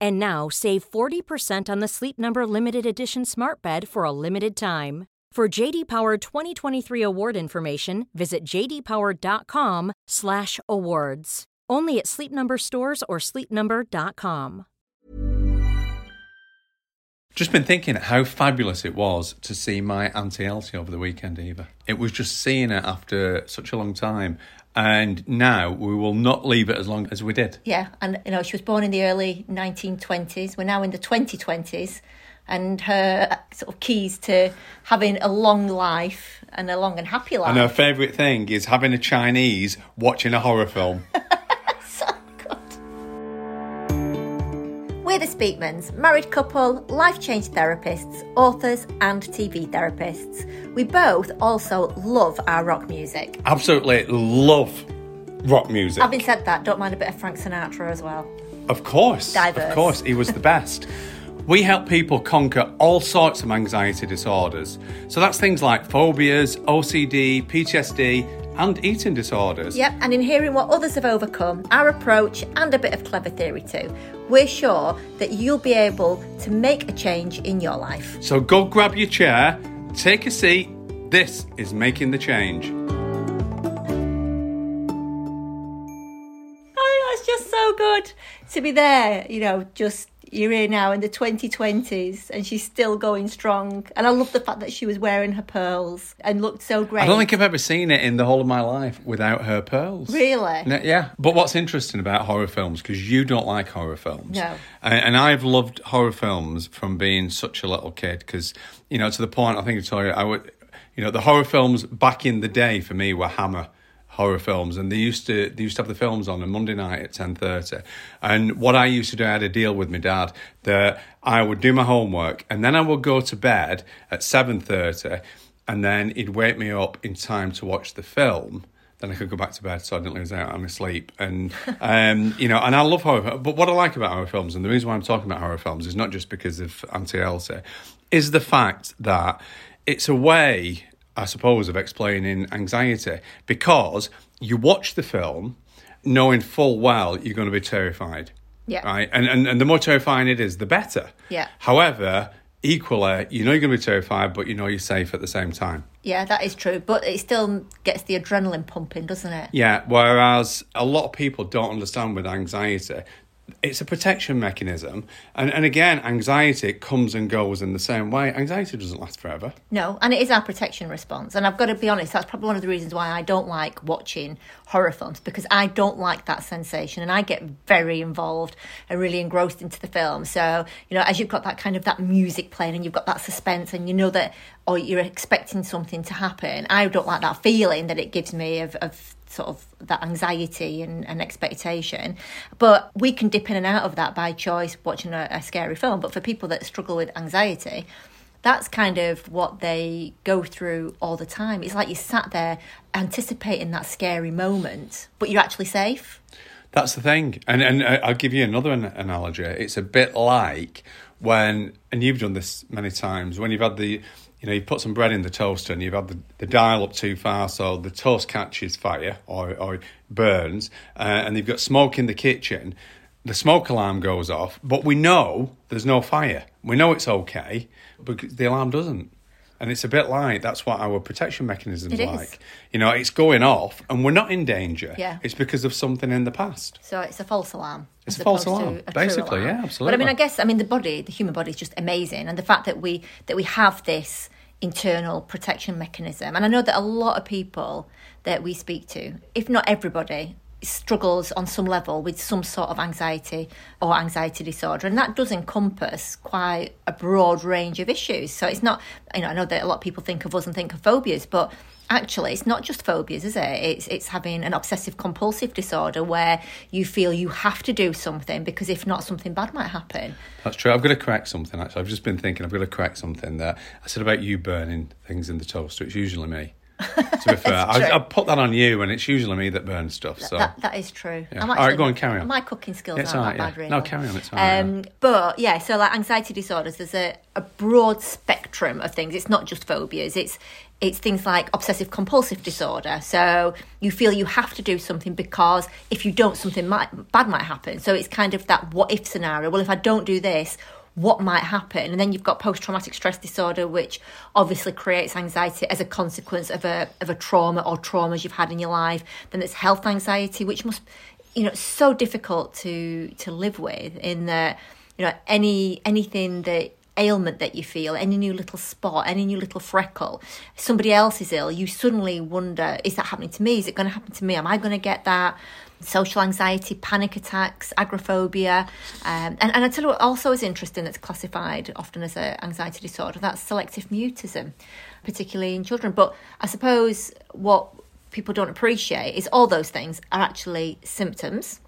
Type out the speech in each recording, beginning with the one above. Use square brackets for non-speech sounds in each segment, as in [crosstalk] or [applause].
And now save 40% on the Sleep Number limited edition Smart Bed for a limited time. For JD Power 2023 award information, visit jdpower.com/awards. Only at Sleep Number stores or sleepnumber.com. Just been thinking how fabulous it was to see my Auntie Elsie over the weekend, Eva. It was just seeing her after such a long time. And now we will not leave it as long as we did. Yeah, and you know, she was born in the early 1920s. We're now in the 2020s. And her uh, sort of keys to having a long life and a long and happy life. And her favourite thing is having a Chinese watching a horror film. [laughs] We're the Speakmans, married couple, life change therapists, authors, and TV therapists. We both also love our rock music. Absolutely love rock music. Having said that, don't mind a bit of Frank Sinatra as well. Of course. Diverse. Of course, he was the best. [laughs] We help people conquer all sorts of anxiety disorders. So that's things like phobias, OCD, PTSD, and eating disorders. Yep, and in hearing what others have overcome, our approach, and a bit of clever theory too, we're sure that you'll be able to make a change in your life. So go grab your chair, take a seat. This is Making the Change. Oh, it's just so good to be there, you know, just you're here now in the 2020s and she's still going strong. And I love the fact that she was wearing her pearls and looked so great. I don't think I've ever seen it in the whole of my life without her pearls. Really? No, yeah. But what's interesting about horror films, because you don't like horror films. No. And, and I've loved horror films from being such a little kid, because, you know, to the point, I think I told you, I would, you know, the horror films back in the day for me were Hammer horror films and they used to they used to have the films on a Monday night at 10:30 and what I used to do I had a deal with my dad that I would do my homework and then I would go to bed at 7:30 and then he'd wake me up in time to watch the film then I could go back to bed so I didn't lose out on my sleep. And, [laughs] um, you know, and I love horror. But what I like about horror films, and the reason why I'm talking about horror films is not just because of Auntie Elsie, is the fact that it's a way I suppose, of explaining anxiety because you watch the film knowing full well you're going to be terrified. Yeah. Right. And, and and the more terrifying it is, the better. Yeah. However, equally, you know you're going to be terrified, but you know you're safe at the same time. Yeah, that is true. But it still gets the adrenaline pumping, doesn't it? Yeah. Whereas a lot of people don't understand with anxiety, it's a protection mechanism. And, and again, anxiety comes and goes in the same way. Anxiety doesn't last forever. No, and it is our protection response. And I've got to be honest, that's probably one of the reasons why I don't like watching horror films because I don't like that sensation and I get very involved and really engrossed into the film. So, you know, as you've got that kind of that music playing and you've got that suspense and you know that or you're expecting something to happen, I don't like that feeling that it gives me of, of sort of that anxiety and, and expectation. But we can dip in and out of that by choice watching a, a scary film. But for people that struggle with anxiety, that's kind of what they go through all the time. It's like you sat there anticipating that scary moment, but you're actually safe. That's the thing. And and uh, I'll give you another an- analogy. It's a bit like when, and you've done this many times, when you've had the, you know, you put some bread in the toaster and you've had the, the dial up too far so the toast catches fire or, or burns, uh, and you've got smoke in the kitchen. The smoke alarm goes off, but we know there's no fire. We know it's okay, but the alarm doesn't. And it's a bit like that's what our protection mechanism is like. You know, it's going off and we're not in danger. Yeah. It's because of something in the past. So it's a false alarm. It's a false alarm, a basically, alarm. yeah, absolutely. But I mean, I guess I mean the body, the human body is just amazing, and the fact that we that we have this internal protection mechanism. And I know that a lot of people that we speak to, if not everybody, struggles on some level with some sort of anxiety or anxiety disorder and that does encompass quite a broad range of issues so it's not you know i know that a lot of people think of us and think of phobias but actually it's not just phobias is it it's it's having an obsessive compulsive disorder where you feel you have to do something because if not something bad might happen that's true i've got to correct something actually i've just been thinking i've got to correct something that i said about you burning things in the toaster it's usually me to be [laughs] fair, I, I, put that on you, and it's usually me that burns stuff. So that, that is true. Yeah. All right, go on, carry on. My cooking skills yeah, aren't right, that yeah. bad, really. No, carry on. It's all um, right, But yeah, so like anxiety disorders, there's a, a broad spectrum of things. It's not just phobias. It's it's things like obsessive compulsive disorder. So you feel you have to do something because if you don't, something might, bad might happen. So it's kind of that what if scenario. Well, if I don't do this, what might happen. And then you've got post traumatic stress disorder, which obviously creates anxiety as a consequence of a of a trauma or traumas you've had in your life. Then there's health anxiety, which must you know so difficult to to live with in that you know any anything that ailment that you feel, any new little spot, any new little freckle, somebody else is ill, you suddenly wonder, is that happening to me? Is it going to happen to me? Am I going to get that? social anxiety, panic attacks, agoraphobia. Um, and, and I tell you what also is interesting that's classified often as an anxiety disorder, that's selective mutism, particularly in children. But I suppose what people don't appreciate is all those things are actually symptoms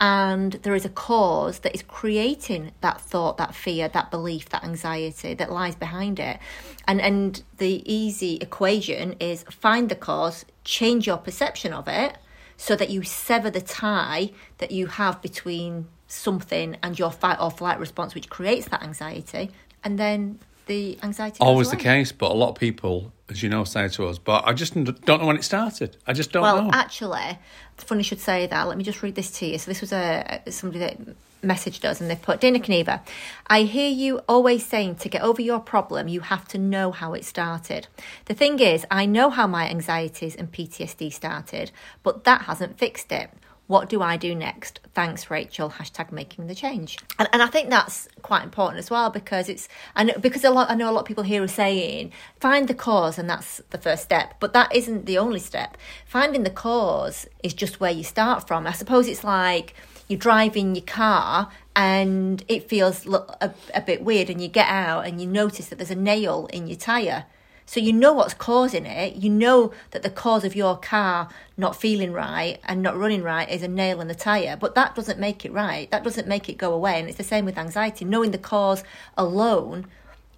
and there is a cause that is creating that thought that fear that belief that anxiety that lies behind it. And and the easy equation is find the cause change your perception of it so that you sever the tie that you have between something and your fight or flight response, which creates that anxiety, and then the anxiety. Always the case, but a lot of people, as you know, say to us, "But I just don't know when it started. I just don't well, know." Well, actually, it's funny you should say that. Let me just read this to you. So this was a somebody that messaged us and they've put Dana Kneva, I hear you always saying to get over your problem, you have to know how it started. The thing is, I know how my anxieties and PTSD started, but that hasn't fixed it. What do I do next? Thanks, Rachel. Hashtag making the change. And, and I think that's quite important as well because it's and because a lot I know a lot of people here are saying find the cause and that's the first step, but that isn't the only step. Finding the cause is just where you start from. I suppose it's like you're driving your car and it feels a, a bit weird and you get out and you notice that there's a nail in your tyre. So you know what's causing it. You know that the cause of your car not feeling right and not running right is a nail in the tyre. But that doesn't make it right. That doesn't make it go away. And it's the same with anxiety. Knowing the cause alone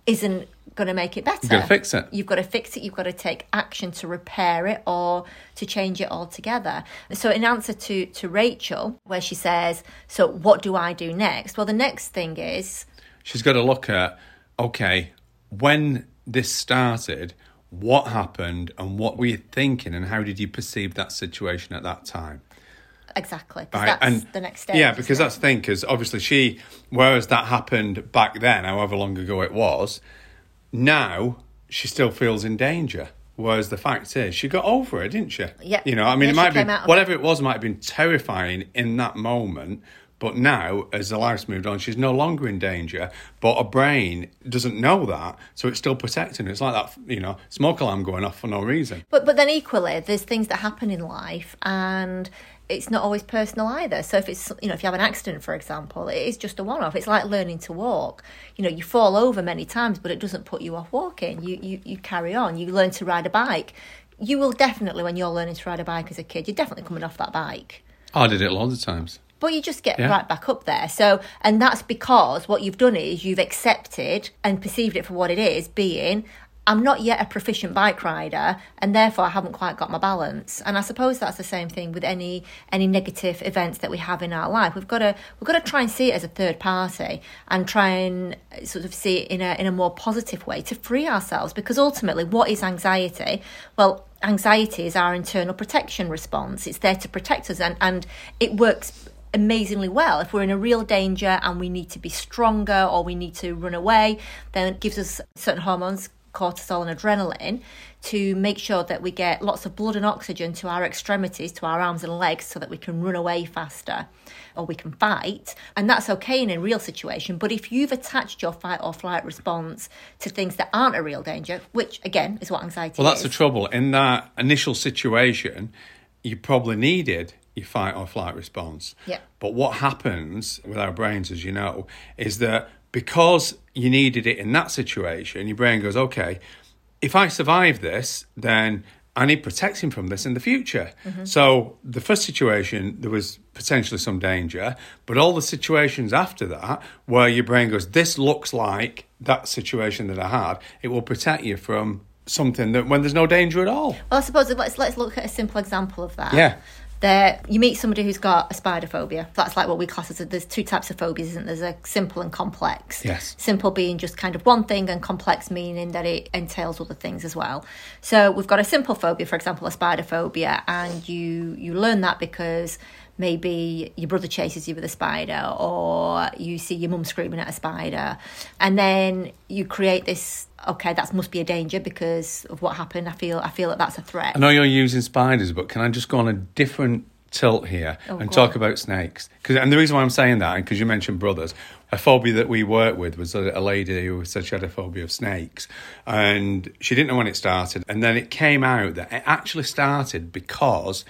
isn't going to make it better. You've got to fix it. You've got to fix it. You've got to take action to repair it or to change it altogether. So, in answer to to Rachel, where she says, "So what do I do next?" Well, the next thing is she's got to look at okay when this started. What happened and what were you thinking, and how did you perceive that situation at that time? Exactly, right. that's and, the next step. Yeah, because that's the thing. Because obviously, she, whereas that happened back then, however long ago it was, now she still feels in danger. Whereas the fact is, she got over it, didn't she? Yeah. You know, I mean, yeah, it might be whatever it. it was might have been terrifying in that moment, but now, as the life's moved on, she's no longer in danger. But her brain doesn't know that, so it's still protecting her. It's like that, you know, smoke alarm going off for no reason. But but then equally, there's things that happen in life, and it's not always personal either. So if it's you know if you have an accident, for example, it is just a one-off. It's like learning to walk. You know, you fall over many times, but it doesn't put you off walking. You you you carry on. You learn to ride a bike. You will definitely, when you're learning to ride a bike as a kid, you're definitely coming off that bike. Oh, I did it loads of times. But you just get yeah. right back up there. So, and that's because what you've done is you've accepted and perceived it for what it is, being I'm not yet a proficient bike rider and therefore I haven't quite got my balance. And I suppose that's the same thing with any any negative events that we have in our life. We've got to we've got to try and see it as a third party and try and sort of see it in a in a more positive way to free ourselves because ultimately what is anxiety? Well, anxiety is our internal protection response. It's there to protect us and, and it works amazingly well. If we're in a real danger and we need to be stronger or we need to run away, then it gives us certain hormones cortisol and adrenaline to make sure that we get lots of blood and oxygen to our extremities, to our arms and legs, so that we can run away faster or we can fight. And that's okay in a real situation. But if you've attached your fight or flight response to things that aren't a real danger, which again is what anxiety Well, that's is. the trouble. In that initial situation, you probably needed your fight or flight response. Yeah. But what happens with our brains, as you know, is that because you needed it in that situation, your brain goes, okay, if I survive this, then I need protection from this in the future. Mm-hmm. So the first situation, there was potentially some danger, but all the situations after that, where your brain goes, this looks like that situation that I had, it will protect you from something that when there's no danger at all. Well, I suppose let's let's look at a simple example of that. Yeah. There, you meet somebody who's got a spider phobia. That's like what we class as a, there's two types of phobias, isn't there? There's a simple and complex. Yes. Simple being just kind of one thing, and complex meaning that it entails other things as well. So we've got a simple phobia, for example, a spider phobia, and you you learn that because maybe your brother chases you with a spider or you see your mum screaming at a spider and then you create this okay that must be a danger because of what happened i feel i feel that that's a threat I know you're using spiders, but can I just go on a different tilt here Oh, and talk on. about snakes? 'Cause- and the reason why I'm saying that, and because you mentioned brothers, a phobia that we worked with was a, a lady who said she had a phobia of snakes, and she didn't know when it started, and then it came out that it actually started because.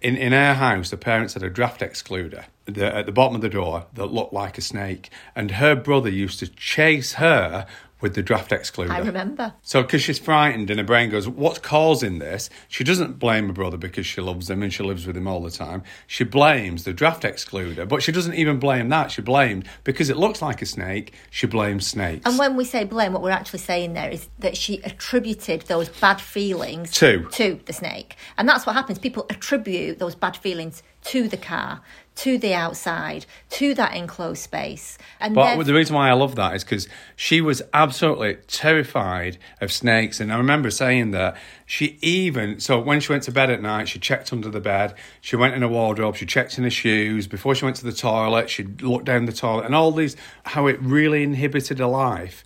In, in our house, the parents had a draft excluder at the bottom of the door that looked like a snake, and her brother used to chase her with the draft excluder. i remember So, because she's frightened and her brain goes, What's causing this? She doesn't blame her brother because she loves him and she lives with him all the time. She blames the draft excluder, but she doesn't even blame that. She blames because it looks like a snake, she blames snakes. And when we say blame, what we're actually saying there is that she attributed those bad feelings To. to the snake, and that's what happens. People attribute those bad feelings to the car, to the outside, to that enclosed space, and But the reason why I love that is because she was absolutely terrified of snakes. And I remember saying that she even, so when she went to bed at night, she checked under the bed, she went in her wardrobe, she checked in her shoes. Before she went to the toilet, she looked down the toilet, and all these, how it really inhibited her life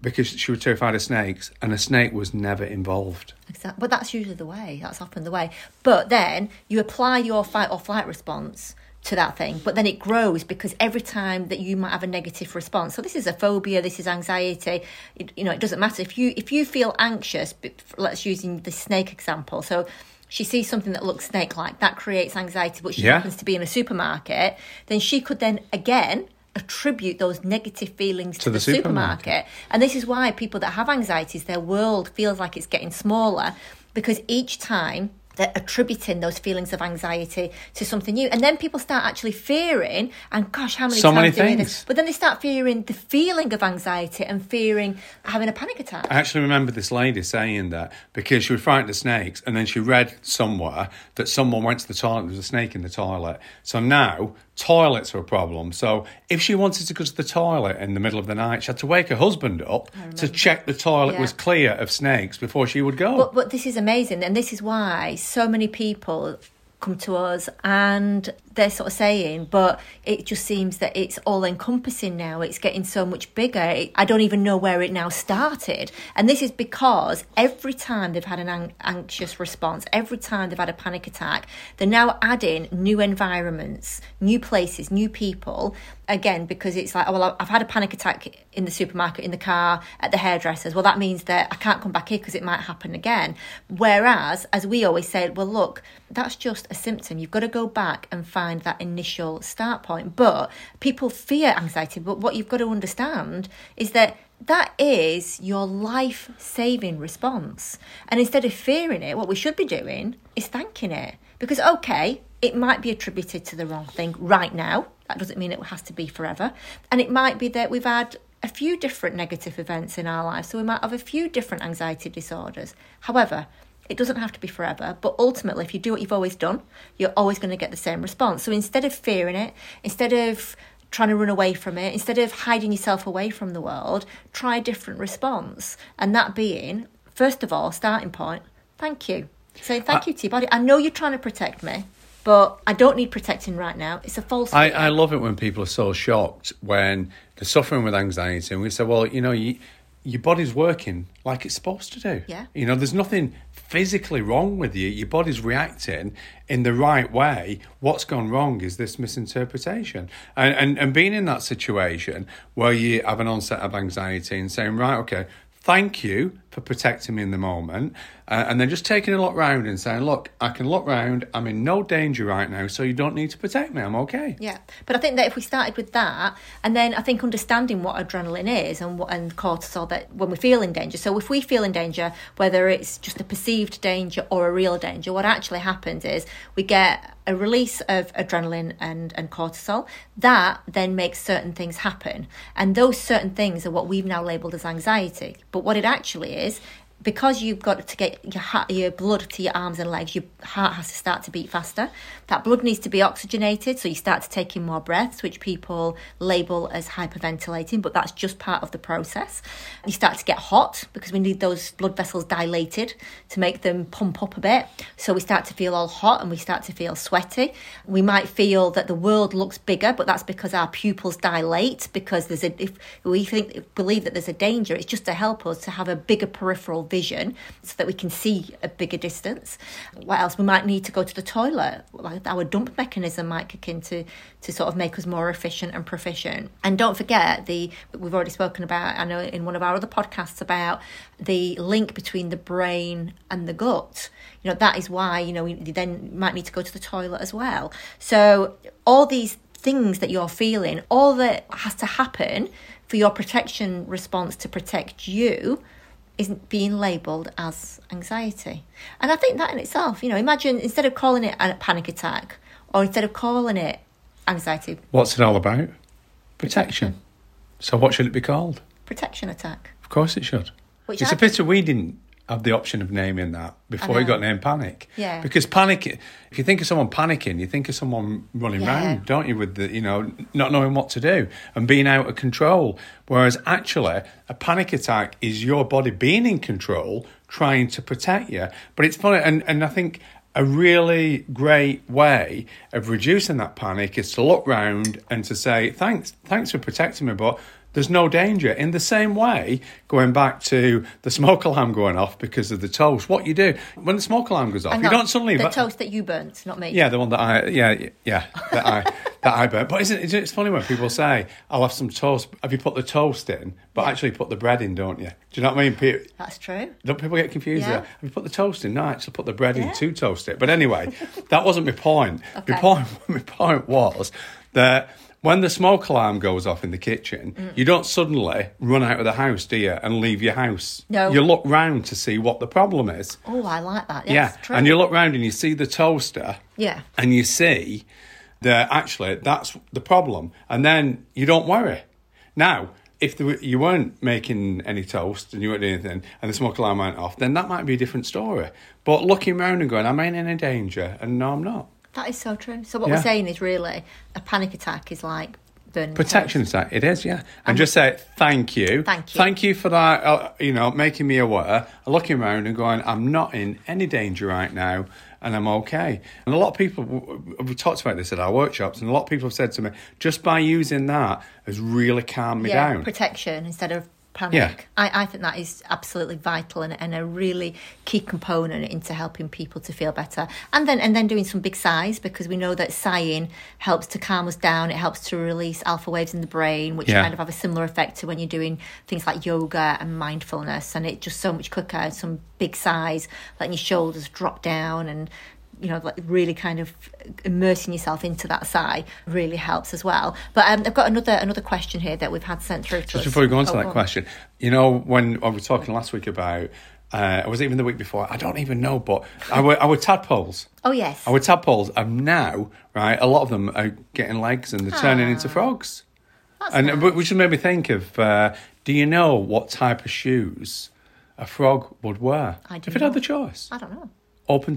because she was terrified of snakes, and a snake was never involved. Exactly. But that's usually the way. That's often the way. But then you apply your fight or flight response to that thing, but then it grows because every time that you might have a negative response. So this is a phobia. This is anxiety. It, you know, it doesn't matter if you if you feel anxious. Let's using the snake example. So. She sees something that looks snake-like. That creates anxiety, but she Yeah. happens to be in a supermarket. Then she could then again attribute those negative feelings to, To the the supermarket. supermarket. And this is why people that have anxieties, their world feels like it's getting smaller because each time they're attributing those feelings of anxiety to something new. And then people start actually fearing, and gosh, how many So times many do we hear things. this? But then they start fearing the feeling of anxiety and fearing having a panic attack. I actually remember this lady saying that because she was frightened of snakes, and then she read somewhere that someone went to the toilet, there was a snake in the toilet. So now toilets are a problem. So if she wanted to go to the toilet in the middle of the night, she had to wake her husband up to check the toilet Yeah. was clear of snakes before she would go. But, but this is amazing, and this is why so many people come to us and they're sort of saying, but it just seems that it's all encompassing now. It's getting so much bigger. It, I don't even know where it now started. And this is because every time they've had an an- anxious response, every time they've had a panic attack, they're now adding new environments, new places, new people. Again, because it's like, oh, well, I've had a panic attack in the supermarket, in the car, at the hairdresser's. Well, that means that I can't come back here because it might happen again. Whereas, as we always say, well, look, that's just a symptom. You've got to go back and find that initial start point. But people fear anxiety. But what you've got to understand is that that is your life saving response. And instead of fearing it, what we should be doing is thanking it. Because, okay, it might be attributed to the wrong thing right now. That doesn't mean it has to be forever. And it might be that we've had a few different negative events in our lives. So we might have a few different anxiety disorders. However, it doesn't have to be forever, but ultimately, if you do what you've always done, you're always going to get the same response. So instead of fearing it, instead of trying to run away from it, instead of hiding yourself away from the world, try a different response. And that being, first of all, starting point, thank you. Say thank you to your body. I know you're trying to protect me, but I don't need protecting right now. It's a false. I. I love it when people are so shocked when they're suffering with anxiety, and we say, "Well, you know, you your body's working like it's supposed to do. Yeah. You know, there's nothing physically wrong with you. Your body's reacting in the right way. What's gone wrong is this misinterpretation. And, and, and being in that situation where you have an onset of anxiety and saying, right, okay, thank you for protecting me in the moment. Uh, and then just taking a look round and saying, look, I can look round. I'm in no danger right now, so you don't need to protect me. I'm okay. Yeah, but I think that if we started with that, and then I think understanding what adrenaline is and what and cortisol, that when we feel in danger. So if we feel in danger, whether it's just a perceived danger or a real danger, what actually happens is we get a release of adrenaline and, and cortisol. That then makes certain things happen. And those certain things are what we've now labeled as anxiety. But what it actually is, because you've got to get your heart, your blood to your arms and legs, your heart has to start to beat faster. That blood needs to be oxygenated, so you start to take in more breaths, which people label as hyperventilating, but that's just part of the process. You start to get hot because we need those blood vessels dilated to make them pump up a bit. So we start to feel all hot and we start to feel sweaty. We might feel that the world looks bigger, but that's because our pupils dilate because there's a if we think believe that there's a danger, it's just to help us to have a bigger peripheral vision so that we can see a bigger distance. What else? We might need to go to the toilet. Like our dump mechanism might kick in to, to sort of make us more efficient and proficient. And don't forget the we've already spoken about. I know in one of our other podcasts about the link between the brain and the gut. You know that is why you know we then might need to go to the toilet as well. So all these things that you're feeling, all that has to happen for your protection response to protect you isn't being labelled as anxiety. And I think that in itself, you know, imagine instead of calling it a panic attack or instead of calling it anxiety. What's it all about? Protection. So what should it be called? Protection attack. Of course it should. Which it's I- a pity we didn't have the option of naming that before it got named panic. Yeah. Because panic, if you think of someone panicking, you think of someone running Yeah. around, don't you? With the, you know, not knowing what to do and being out of control. Whereas actually, a panic attack is your body being in control, trying to protect you. But it's funny, and, and I think a really great way of reducing that panic is to look round and to say, thanks, thanks for protecting me, but there's no danger. In the same way, going back to the smoke alarm going off because of the toast, what you do when the smoke alarm goes off, Hang you on, don't suddenly. the toast that you burnt, not me. Yeah, the one that I yeah yeah that I [laughs] that I burnt. But isn't, isn't it funny when people say, "I'll have some toast"? Have you put the toast in, but actually put the bread in, don't you? Do you know what I mean? That's true. Don't people get confused? Yeah. there? Have you put the toast in? No, I actually put the bread Yeah. in to toast it. But anyway, that wasn't my point. [laughs] Okay. My point, [laughs] my point was that when the smoke alarm goes off in the kitchen, Mm. you don't suddenly run out of the house, do you, and leave your house? No. You look round to see what the problem is. Oh, I like that. yeah, true. and you look round and you see the toaster. Yeah. and you see that actually that's the problem, and then you don't worry. Now, if were, you weren't making any toast and you weren't doing anything, and the smoke alarm went off, then that might be a different story. But looking around and going, I'm I in any danger?" and no, I'm not. That is so true. So what Yeah. we're saying is really a panic attack is like burning Protection attack, it is, yeah. And just say thank you, Thank you. thank you for that. Uh, you know, making me aware, looking around and going, I'm not in any danger right now, and I'm okay. And a lot of people, we talked about this at our workshops, and a lot of people have said to me, just by using that has really calmed me yeah, down. protection instead of panic. Yeah. I, I think that is absolutely vital and, and a really key component into helping people to feel better. And then and then doing some big sighs because we know that sighing helps to calm us down. It helps to release alpha waves in the brain, which Yeah. kind of have a similar effect to when you're doing things like yoga and mindfulness. And it's just so much quicker. Some big sighs, letting your shoulders drop down and you know, like really kind of immersing yourself into that sigh really helps as well. But um, I've got another another question here that we've had sent through to us. Just before we go on to Oh, that on. question, you know, when I was talking last week about, uh, was even the week before? I don't even know, but our, our tadpoles. [laughs] Oh yes. Our tadpoles are now, right, a lot of them are getting legs and they're turning into frogs. That's and nice. which made me think of uh, do you know what type of shoes a frog would wear? I do if it had the choice. I don't know. Open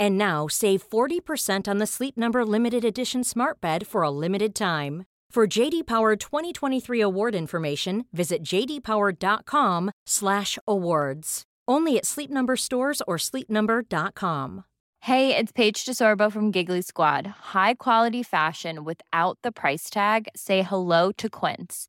And now save 40% on the Sleep Number limited edition Smart Bed for a limited time. For JD Power 2023 award information, visit jdpower.com/awards. Only at Sleep Number stores or sleepnumber.com. Hey, it's Paige DeSorbo from Giggly Squad. High quality fashion without the price tag. Say hello to Quince.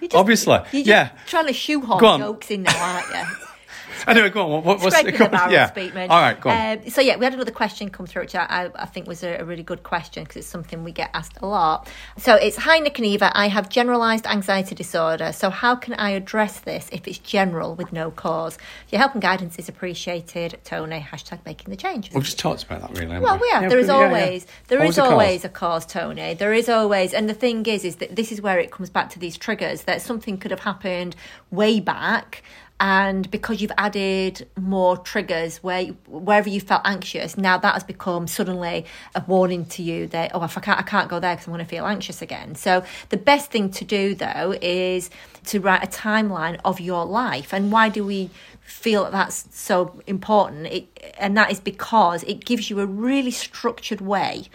You're just- Obviously, you're just yeah. Trying to shoehorn Go on. jokes in now, aren't you? [laughs] [laughs] Anyway, go on. What, what, what's Scraping the barrel, yeah. Speakman. All right, go on. Um, so yeah, we had another question come through, which I, I, I think was a, a really good question because it's something we get asked a lot. So it's hi Nik and Eva. I have generalised anxiety disorder. So how can I address this if it's general with no cause? Your help and guidance is appreciated. Tony hashtag making the change. We've just talked about that, really. Well, we have. Yeah, there is yeah, yeah. always there Always is a cause. always a cause, Tony. There is always, and the thing is, is that this is where it comes back to these triggers. That something could have happened way back, and because you've added more triggers where wherever you felt anxious, now that has become suddenly a warning to you that oh, if I can't, I can't go there because I'm going to feel anxious again. So the best thing to do though is to write a timeline of your life. And why do we feel that that's so important? It, and that is because it gives you a really structured way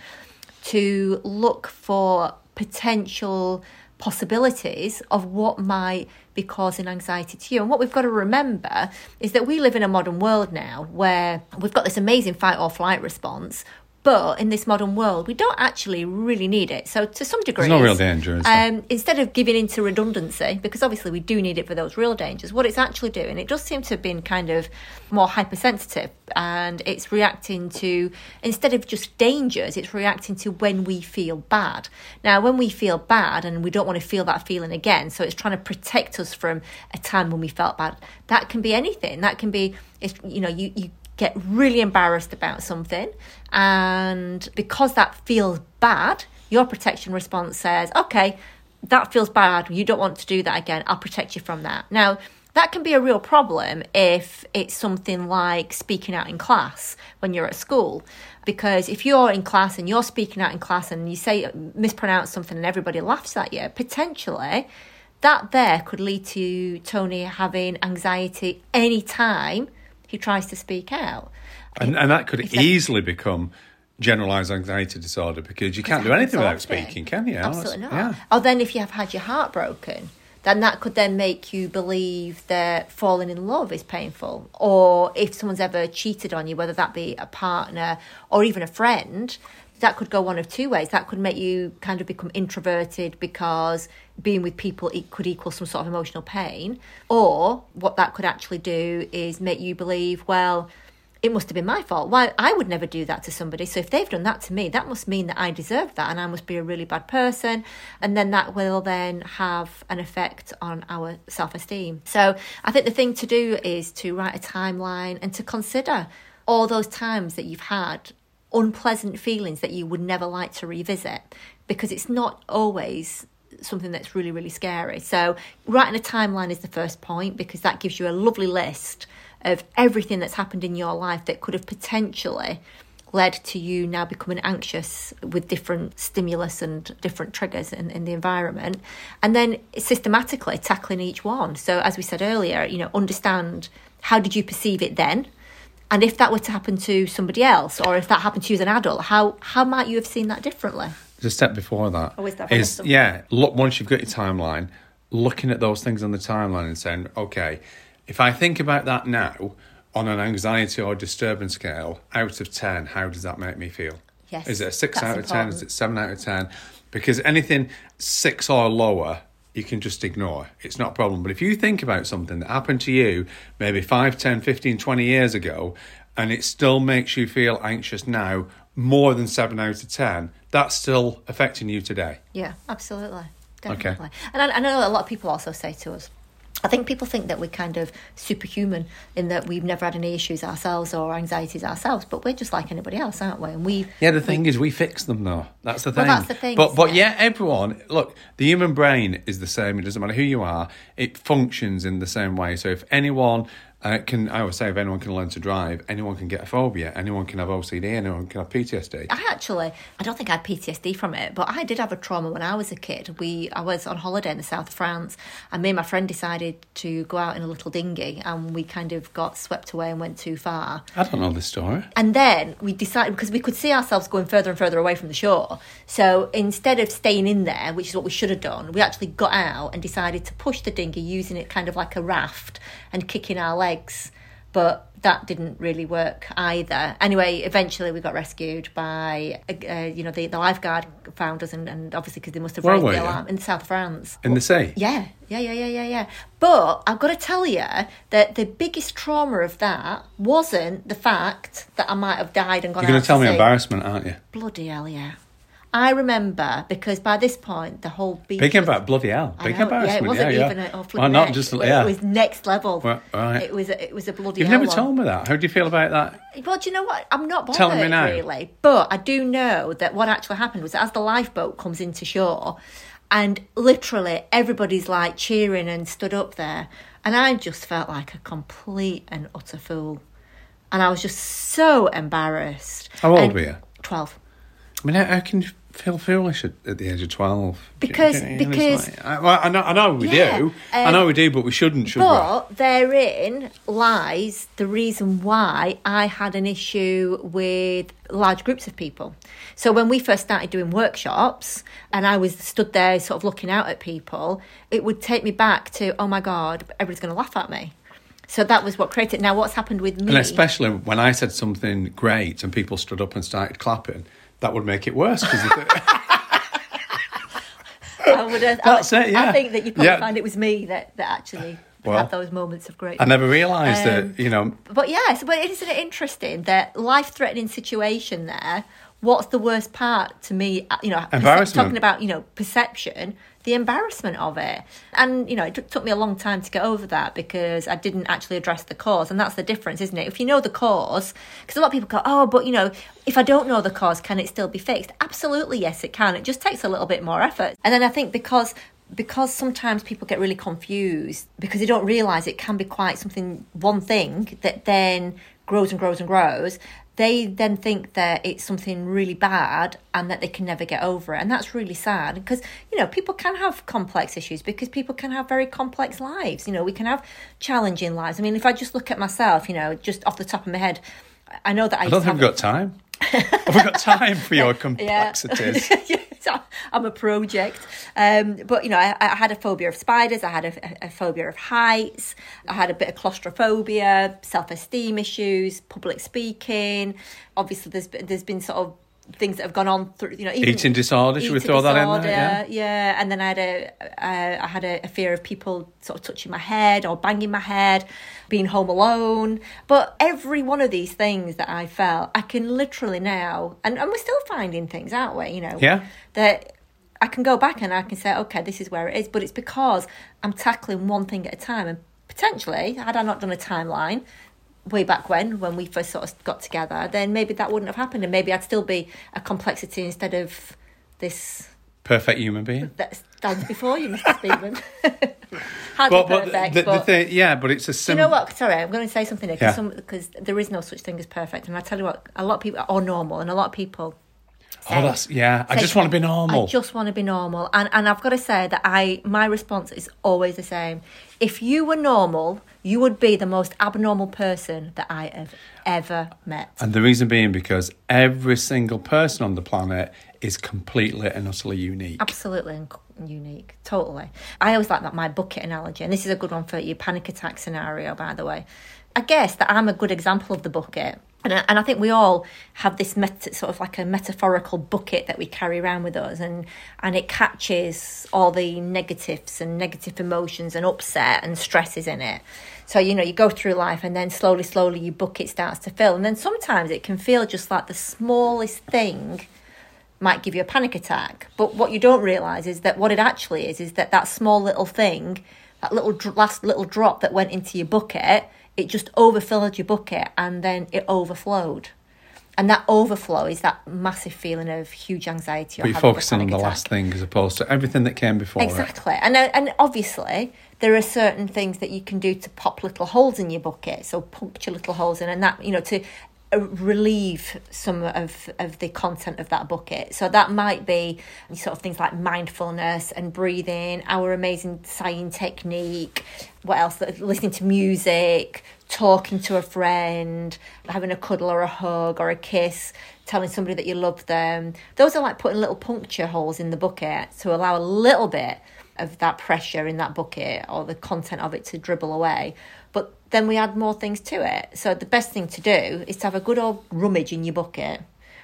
to look for potential possibilities of what might be causing anxiety to you. And what we've got to remember is that we live in a modern world now where we've got this amazing fight or flight response. But in this modern world, we don't actually really need it. So, to some degree, no real danger, um, instead of giving into redundancy, because obviously we do need it for those real dangers, what it's actually doing, it does seem to have been kind of more hypersensitive and it's reacting to, instead of just dangers, it's reacting to when we feel bad. Now, when we feel bad and we don't want to feel that feeling again, so it's trying to protect us from a time when we felt bad, that can be anything. That can be, it's, you know, you, you get really embarrassed about something. And because that feels bad your protection response says okay that feels bad. You don't want to do that again. I'll protect you from that. Now that can be a real problem if it's something like speaking out in class when you're at school. Because if you're in class and you're speaking out in class and you say mispronounce something and everybody laughs at you potentially that there could lead to tony having anxiety anytime he tries to speak out And, and that could easily become generalized anxiety disorder because you can't do anything without speaking, can you? Absolutely not. Yeah. Or then if you have had your heart broken, then that could then make you believe that falling in love is painful. Or if someone's ever cheated on you, whether that be a partner or even a friend, that could go one of two ways. That could make you kind of become introverted because being with people it could equal some sort of emotional pain. Or what that could actually do is make you believe, well, it must have been my fault. Why I would never do that to somebody. So if they've done that to me, that must mean that I deserve that and I must be a really bad person. And then that will then have an effect on our self esteem. So I think the thing to do is to write a timeline and to consider all those times that you've had unpleasant feelings that you would never like to revisit because it's not always something that's really, really scary. So, writing a timeline is the first point because that gives you a lovely list of everything that's happened in your life that could have potentially led to you now becoming anxious with different stimulus and different triggers in, in the environment. And then systematically tackling each one. So as we said earlier you know understand how did you perceive it then and if that were to happen to somebody else or if that happened to you as an adult how how might you have seen that differently The step before that Oh, is that is yeah. Look, once you've got your timeline, looking at those things on the timeline and saying, okay, if I think about that now on an anxiety or disturbance scale, out of ten, how does that make me feel? Yes, Is it a six out of ten? Is it seven out of ten? Because anything six or lower, you can just ignore. It's not a problem. But if you think about something that happened to you maybe 5, 10, 15, 20 years ago, and it still makes you feel anxious now more than 7 out of 10, that's still affecting you today. Yeah, absolutely. Okay. Definitely. And I, I know a lot of people also say to us, I think people think that we're kind of superhuman in that we've never had any issues ourselves or anxieties ourselves, but we're just like anybody else, aren't we? And we Yeah, the thing is, we fix them though. That's the thing. Well, that's the thing, But but it? yeah, everyone. Look, the human brain is the same. It doesn't matter who you are. It functions in the same way. So if anyone uh, can, I would say, if anyone can learn to drive, anyone can get a phobia. Anyone can have OCD. Anyone can have PTSD. I actually, I don't think I had PTSD from it, but I did have a trauma when I was a kid. We, I was on holiday in the south of France, and me and my friend decided to go out in a little dinghy, and we kind of got swept away and went too far. I don't know this story. And then we decided because we could see ourselves going further and further away from the shore. So instead of staying in there, which is what we should have done, we actually got out and decided to push the dinghy using it kind of like a raft and kicking our legs. But that didn't really work either. Anyway, eventually we got rescued by, uh, uh, you know, the, the lifeguard found us, and, and obviously because they must have raised the alarm in south France. In the sea. Yeah, yeah, yeah, yeah, yeah, yeah. But I've got to tell you that the biggest trauma of that wasn't the fact that I might have died and gone You're going to tell me sea. embarrassment, aren't you? Bloody hell, yeah. I remember because by this point the whole beach. Big was- about bloody hell. Big know, embarrassment. Yeah, it wasn't yeah, even yeah. a Well, not just It- yeah. It was next level. Well, right. It was. A, it was a bloody. You've never one. told me that. How do you feel about that? Well, do you know what? I'm not bothered Telling me now. really, but I do know that what actually happened was as the lifeboat comes into shore, and literally everybody's like cheering and stood up there, and I just felt like a complete and utter fool, and I was just so embarrassed. How old And- were you? Twelve. I mean, how, how can you feel foolish at, at the age of 12? Because- You know, because- like- I, I, know, I know we Yeah, do. I um, know we do, but we shouldn't, should we? But therein lies the reason why I had an issue with large groups of people. So when we first started doing workshops and I was stood there sort of looking out at people, it would take me back to, oh my God, everybody's going to laugh at me. So that was what created. Now, what's happened with me? And especially when I said something great and people stood up and started clapping, that would make it worse. 'cause it- [laughs] I would, I, That's it, yeah. I think that you probably Yeah. find it was me that, that actually Well, had those moments of great. I never realised Um, that, you know, But yes, but isn't it interesting that life-threatening situation there? What's the worst part to me? uh, You know, perce- Embarrassment. Talking about you know perception, the embarrassment of it, and you know it took- took me a long time to get over that because I didn't actually address the cause, and that's the difference, isn't it? If you know the cause, because a lot of people go, oh, but you know, if I don't know the cause, can it still be fixed? Absolutely, yes, it can. It just takes a little bit more effort, and then I think because because sometimes people get really confused because they don't realize it can be quite something one thing that then grows and grows and grows they then think that it's something really bad and that they can never get over it. And that's really sad because you know people can have complex issues because people can have very complex lives. You know we can have challenging lives. I mean if i just look at myself you know just off the top of my head i know that i, I don't think have- got time. Have we got time for your [laughs] complexities? [laughs] I'm a project. Um, but, you know, I, I had a phobia of spiders, I had a, a phobia of heights, I had a bit of claustrophobia, self esteem issues, public speaking. Obviously, there's, there's been sort of things that have gone on through, you know, even Eating disorder, should we eating throw that in there? disorder, Yeah. yeah. And then I had a, uh, I had a, a fear of people sort of touching my head or banging my head, being home alone. But every one of these things that I felt, I can literally now, and, and we're still finding things, aren't we? You know, Yeah. that I can go back and I can say, okay, this is where it is. But it's because I'm tackling one thing at a time. And potentially, had I not done a timeline way back when, when we first sort of got together, then maybe that wouldn't have happened. And maybe I'd still be a complexity instead of this Perfect human being. that stands before you, Mr. Speakman. Hardly But, but perfect, the, the but... thing, yeah, but it's a Do you know what? Sorry, I'm going to say something here because Yeah. there is no such thing as perfect. And I tell you what, a lot of people are normal, and a lot of people Oh, that's yeah. I just want to be normal. I just want to be normal, and and I've got to say that I my response is always the same. If you were normal, you would be the most abnormal person that I have ever met. And the reason being because every single person on the planet is completely and utterly unique. Absolutely unique, totally. I always like that my bucket analogy, and this is a good one for your panic attack scenario, by the way. I guess that I'm a good example of the bucket. And I, and I think we all have this meta, sort of like a metaphorical bucket that we carry around with us, and and it catches all the negatives and negative emotions and upset and stresses in it. So you know you go through life, and then slowly, slowly your bucket starts to fill, and then sometimes it can feel just like the smallest thing might give you a panic attack. But what you don't realise is that what it actually is is that that small little thing, that little dr- last little drop that went into your bucket, it just overfilled your bucket and then it overflowed. And that overflow is that massive feeling of huge anxiety. But you're focusing on the attack. last thing as opposed to everything that came before it. Exactly. And uh, and obviously there are certain things that you can do to pop little holes in your bucket. So puncture little holes in and that, you know, to uh, relieve some of of the content of that bucket. So that might be sort of things like mindfulness and breathing, our amazing sighing technique, what else? Listening to music, talking to a friend, having a cuddle or a hug or a kiss, telling somebody that you love them. Those are like putting little puncture holes in the bucket to allow a little bit of that pressure in that bucket or the content of it to dribble away. But then we add more things to it. So the best thing to do is to have a good old rummage in your bucket,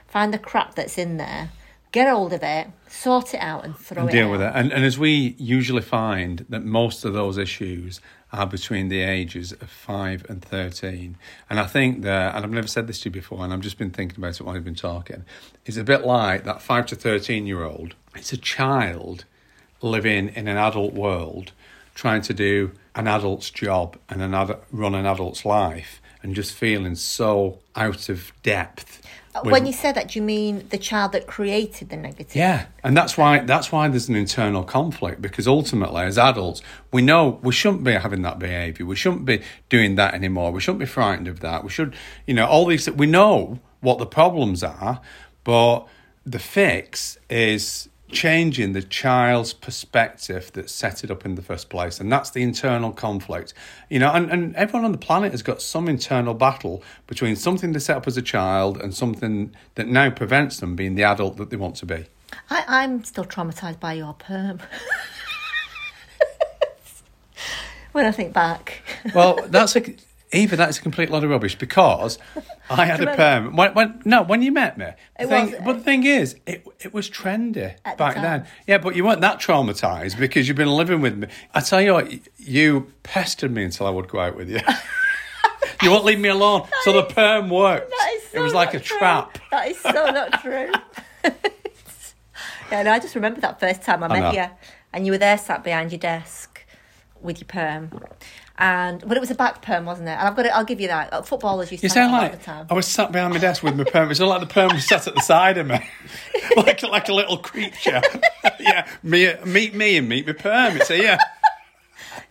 find the crap that's in there, get hold of it, sort it out, and throw and it deal out. with it. And, and as we usually find that most of those issues are between the ages of 5 and 13. And I think that, and I've never said this to you before, and I've just been thinking about it while you've been talking, it's a bit like that 5 to 13 year old. It's a child living in an adult world, trying to do an adult's job and an ad- run an adult's life, and just feeling so out of depth. with- Uh, When you say that, do you mean the child that created the negative? yeah, and that's why that's why there's an internal conflict because ultimately, as adults, we know we shouldn't be having that behaviour. We shouldn't be doing that anymore. We shouldn't be frightened of that. We should, you know, all these. We know what the problems are, but the fix is changing the child's perspective that set it up in the first place and that's the internal conflict you know and, and everyone on the planet has got some internal battle between something they set up as a child and something that now prevents them being the adult that they want to be I, I'm still traumatized by your perm. [laughs] when I think back. well that's a [laughs] Eva, that's a complete lot of rubbish because [laughs] I had a perm. When, when, no, when you met me. The thing, but the uh, thing is, it, it was trendy At the back time. then. Yeah, but you weren't that traumatized because you've been living with me. I tell you what, you pestered me until I would go out with you. [laughs] you won't leave me alone. so the perm worked. That is so it was like a true. trap. That is so not [laughs] true. yeah, no, I just remember that first time I met know. you, and you were there sat behind your desk with your perm, and but it was a back perm, wasn't it? And I've got it. I'll give you that. Uh, Footballers used You to have sound like the time. I was sat behind my desk with my perm. It's like the perm was sat at the side of me, [laughs] like like a little creature. [laughs] yeah, me, meet me and meet my perm. It's a yeah. [laughs]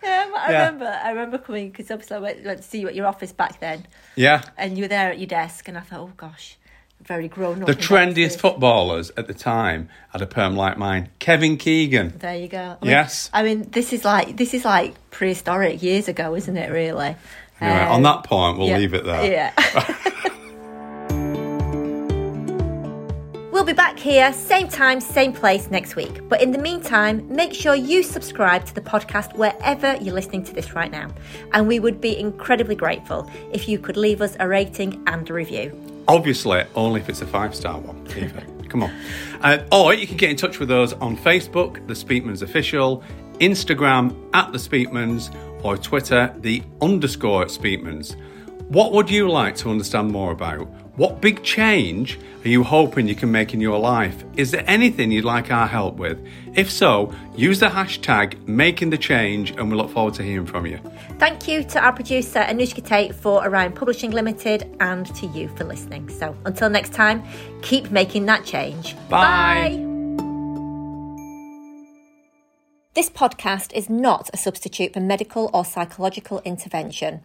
Yeah, I Yeah. remember. I remember coming because obviously I went, went to see you at your office back then, Yeah. and you were there at your desk, and I thought, oh gosh, very grown up. The trendiest footballers at the time had a perm like mine. Kevin Keegan. There you go. I mean, Yes. I mean, this is like this is like prehistoric years ago, isn't it? Really. Anyway, Um, on that point, we'll yeah, leave it there. Yeah. [laughs] [laughs] We'll be back here, same time, same place next week. But in the meantime, make sure you subscribe to the podcast wherever you're listening to this right now. And we would be incredibly grateful if you could leave us a rating and a review. Obviously, only if it's a five star one. Come on. Uh, or you can get in touch with us on Facebook, The Speakman's Official, Instagram, at The Speakmans, or Twitter, The underscore Speakmans. What would you like to understand more about? What big change are you hoping you can make in your life? Is there anything you'd like our help with? If so, use the hashtag making the change and we look forward to hearing from you. Thank you to our producer Anushka Tate for Orion Publishing Limited and to you for listening. So until next time, keep making that change. Bye. This podcast is not a substitute for medical or psychological intervention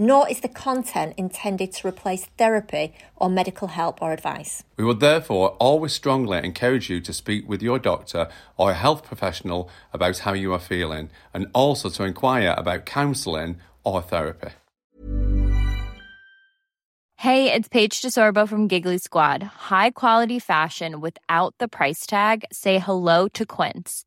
nor is the content intended to replace therapy or medical help or advice. We would therefore always strongly encourage you to speak with your doctor or a health professional about how you are feeling and also to inquire about counselling or therapy. Hey, it's Paige DeSorbo from Giggly Squad. High quality fashion without the price tag? Say hello to Quince.